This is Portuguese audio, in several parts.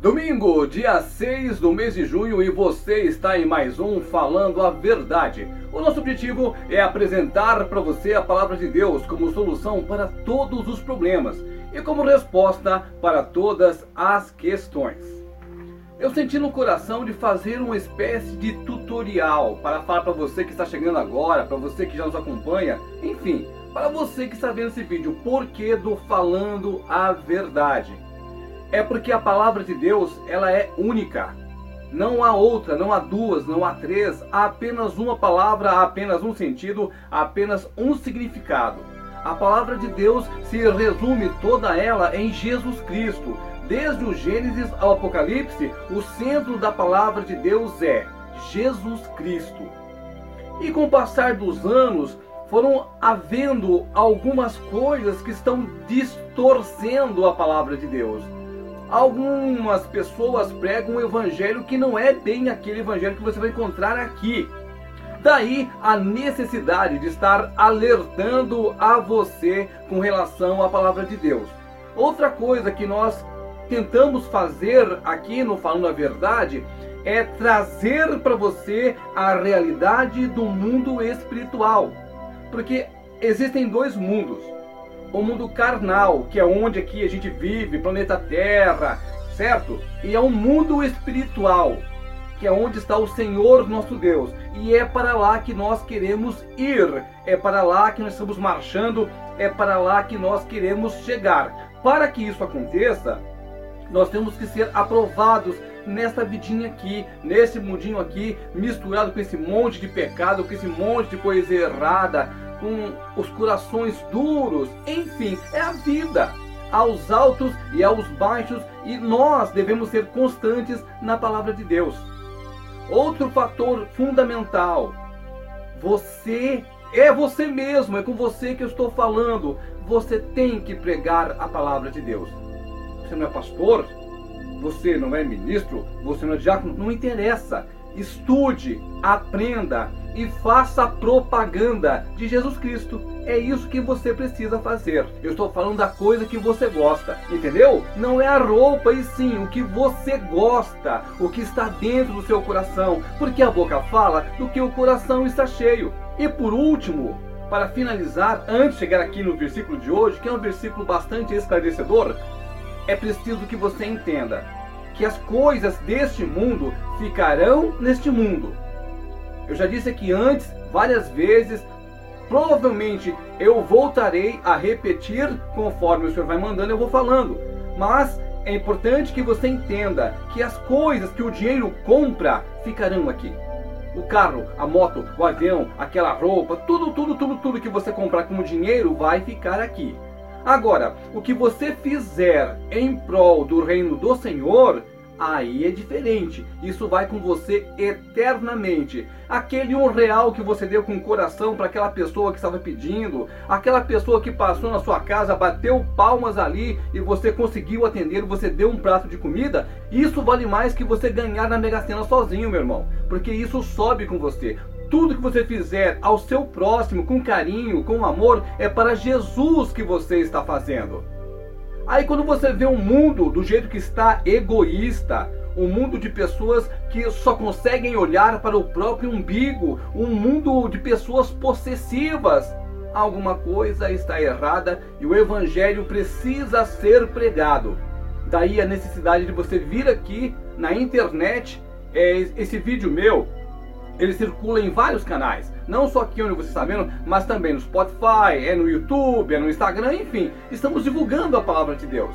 Domingo, dia 6 do mês de junho, e você está em mais um Falando a Verdade. O nosso objetivo é apresentar para você a palavra de Deus como solução para todos os problemas e como resposta para todas as questões. Eu senti no coração de fazer uma espécie de tutorial para falar para você que está chegando agora, para você que já nos acompanha, enfim, para você que está vendo esse vídeo, o porquê do Falando a Verdade é porque a palavra de Deus ela é única. Não há outra, não há duas, não há três, há apenas uma palavra, há apenas um sentido, há apenas um significado. A palavra de Deus se resume toda ela em Jesus Cristo. Desde o Gênesis ao Apocalipse, o centro da palavra de Deus é Jesus Cristo. E com o passar dos anos, foram havendo algumas coisas que estão distorcendo a palavra de Deus algumas pessoas pregam um evangelho que não é bem aquele evangelho que você vai encontrar aqui. Daí a necessidade de estar alertando a você com relação à palavra de Deus. Outra coisa que nós tentamos fazer aqui no Falando a Verdade é trazer para você a realidade do mundo espiritual. Porque existem dois mundos o mundo carnal, que é onde aqui a gente vive, planeta Terra, certo? E é um mundo espiritual, que é onde está o Senhor nosso Deus. E é para lá que nós queremos ir, é para lá que nós estamos marchando, é para lá que nós queremos chegar. Para que isso aconteça, nós temos que ser aprovados nessa vidinha aqui, nesse mundinho aqui, misturado com esse monte de pecado, com esse monte de coisa errada, com os corações duros, enfim, é a vida. Aos altos e aos baixos, e nós devemos ser constantes na palavra de Deus. Outro fator fundamental: você é você mesmo, é com você que eu estou falando. Você tem que pregar a palavra de Deus. Você não é pastor, você não é ministro, você não é diácono, não interessa. Estude, aprenda e faça propaganda de Jesus Cristo. É isso que você precisa fazer. Eu estou falando da coisa que você gosta, entendeu? Não é a roupa, e sim o que você gosta, o que está dentro do seu coração, porque a boca fala do que o coração está cheio. E por último, para finalizar, antes de chegar aqui no versículo de hoje, que é um versículo bastante esclarecedor, é preciso que você entenda que as coisas deste mundo ficarão neste mundo eu já disse aqui antes, várias vezes, provavelmente eu voltarei a repetir conforme o Senhor vai mandando, eu vou falando. Mas é importante que você entenda que as coisas que o dinheiro compra ficarão aqui. O carro, a moto, o avião, aquela roupa, tudo, tudo, tudo, tudo que você comprar com dinheiro vai ficar aqui. Agora, o que você fizer em prol do reino do Senhor, aí é diferente. Isso vai com você eternamente. Aquele um real que você deu com o coração para aquela pessoa que estava pedindo, aquela pessoa que passou na sua casa, bateu palmas ali e você conseguiu atender, você deu um prato de comida, isso vale mais que você ganhar na Mega Sena sozinho, meu irmão. Porque isso sobe com você. Tudo que você fizer ao seu próximo com carinho, com amor, é para Jesus que você está fazendo. Aí quando você vê um mundo do jeito que está egoísta, um mundo de pessoas que só conseguem olhar para o próprio umbigo, um mundo de pessoas possessivas, alguma coisa está errada e o evangelho precisa ser pregado. Daí a necessidade de você vir aqui na internet, é, esse vídeo meu, ele circula em vários canais. Não só aqui onde você está vendo, mas também no Spotify, é no YouTube, é no Instagram, enfim. Estamos divulgando a palavra de Deus.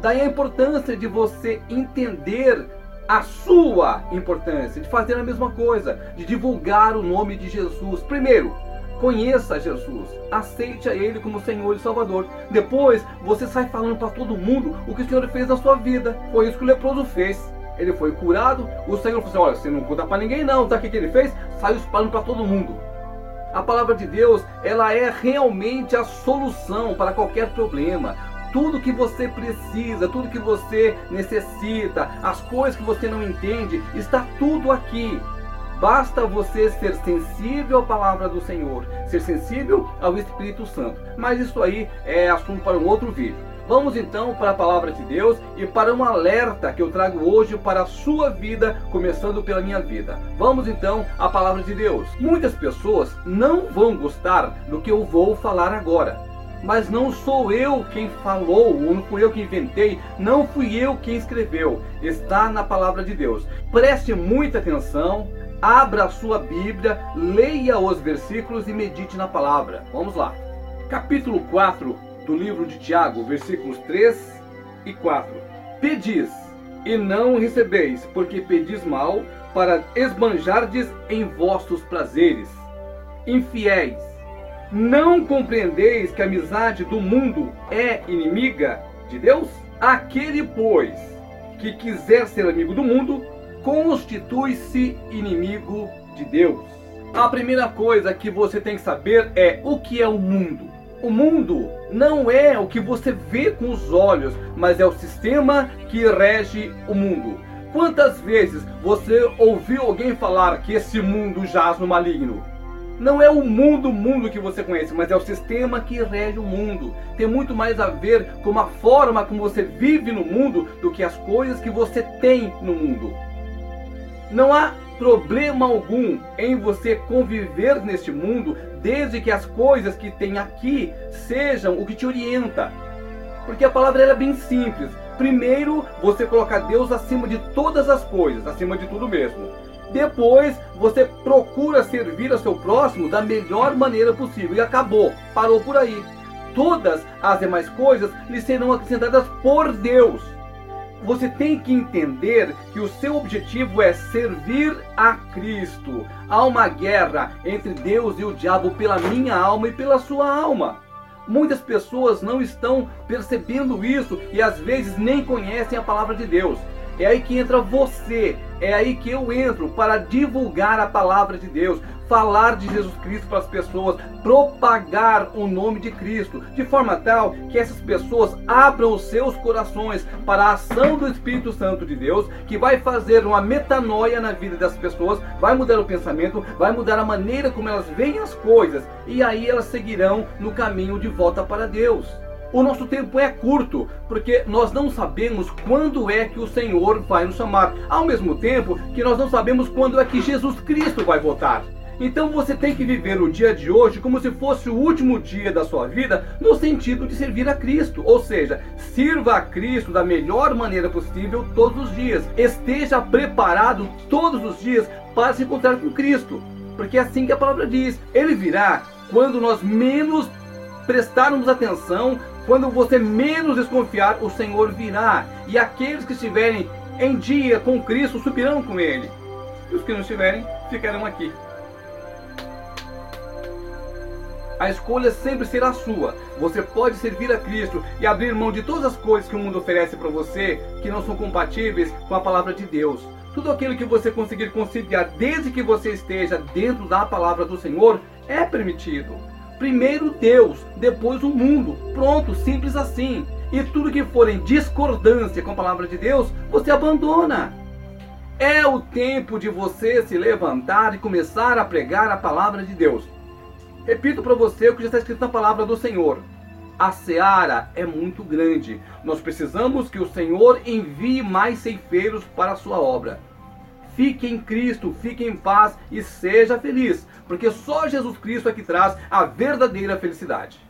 Daí a importância de você entender a sua importância, de fazer a mesma coisa, de divulgar o nome de Jesus. Primeiro, conheça Jesus, aceite a Ele como Senhor e Salvador. Depois, você sai falando para todo mundo o que o Senhor fez na sua vida. Foi isso que o leproso fez ele foi curado. O Senhor falou assim: Olha, você não conta para ninguém, não. Sabe o que ele fez? Saiu espalhando para todo mundo. A palavra de Deus, ela é realmente a solução para qualquer problema. Tudo que você precisa, tudo que você necessita, as coisas que você não entende, está tudo aqui. Basta você ser sensível à palavra do Senhor, ser sensível ao Espírito Santo. Mas isso aí é assunto para um outro vídeo. Vamos então para a palavra de Deus e para um alerta que eu trago hoje para a sua vida, começando pela minha vida. Vamos então à palavra de Deus. Muitas pessoas não vão gostar do que eu vou falar agora. Mas não sou eu quem falou, não fui eu quem inventei, não fui eu quem escreveu. Está na palavra de Deus. Preste muita atenção, abra a sua Bíblia, leia os versículos e medite na palavra. Vamos lá. Capítulo 4 do livro de Tiago, versículos 3 e 4. Pedis e não recebeis, porque pedis mal, para esbanjardes em vossos prazeres. Infiéis, não compreendeis que a amizade do mundo é inimiga de Deus? Aquele, pois, que quiser ser amigo do mundo, constitui-se inimigo de Deus. A primeira coisa que você tem que saber é o que é o mundo. O mundo não é o que você vê com os olhos, mas é o sistema que rege o mundo. Quantas vezes você ouviu alguém falar que esse mundo jaz no maligno? Não é o mundo, mundo que você conhece, mas é o sistema que rege o mundo. Tem muito mais a ver com a forma como você vive no mundo do que as coisas que você tem no mundo. Não há problema algum em você conviver neste mundo, desde que as coisas que tem aqui sejam o que te orienta. Porque a palavra era bem simples. Primeiro, você coloca Deus acima de todas as coisas, acima de tudo mesmo. Depois, você procura servir ao seu próximo da melhor maneira possível. E acabou, parou por aí. Todas as demais coisas lhe serão acrescentadas por Deus você tem que entender que o seu objetivo é servir a Cristo. Há uma guerra entre Deus e o diabo pela minha alma e pela sua alma. Muitas pessoas não estão percebendo isso e às vezes nem conhecem a palavra de Deus. É aí que entra você, é aí que eu entro para divulgar a palavra de Deus, falar de Jesus Cristo para as pessoas, propagar o nome de Cristo, de forma tal que essas pessoas abram os seus corações para a ação do Espírito Santo de Deus, que vai fazer uma metanoia na vida das pessoas, vai mudar o pensamento, vai mudar a maneira como elas veem as coisas, e aí elas seguirão no caminho de volta para Deus. O nosso tempo é curto, porque nós não sabemos quando é que o Senhor vai nos chamar, ao mesmo tempo que nós não sabemos quando é que Jesus Cristo vai voltar. Então você tem que viver o dia de hoje como se fosse o último dia da sua vida, no sentido de servir a Cristo. Ou seja, sirva a Cristo da melhor maneira possível todos os dias. Esteja preparado todos os dias para se encontrar com Cristo. Porque é assim que a palavra diz: Ele virá quando nós menos prestarmos atenção, quando você menos desconfiar, o Senhor virá. E aqueles que estiverem em dia com Cristo subirão com Ele. E os que não estiverem ficarão aqui. A escolha sempre será sua. Você pode servir a Cristo e abrir mão de todas as coisas que o mundo oferece para você que não são compatíveis com a palavra de Deus. Tudo aquilo que você conseguir conciliar desde que você esteja dentro da palavra do Senhor é permitido. Primeiro Deus, depois o mundo. Pronto, simples assim. E tudo que for em discordância com a palavra de Deus, você abandona. É o tempo de você se levantar e começar a pregar a palavra de Deus. Repito para você o que já está escrito na palavra do Senhor. A seara é muito grande. Nós precisamos que o Senhor envie mais ceifeiros para a sua obra. Fique em Cristo, fique em paz e seja feliz, porque só Jesus Cristo é que traz a verdadeira felicidade.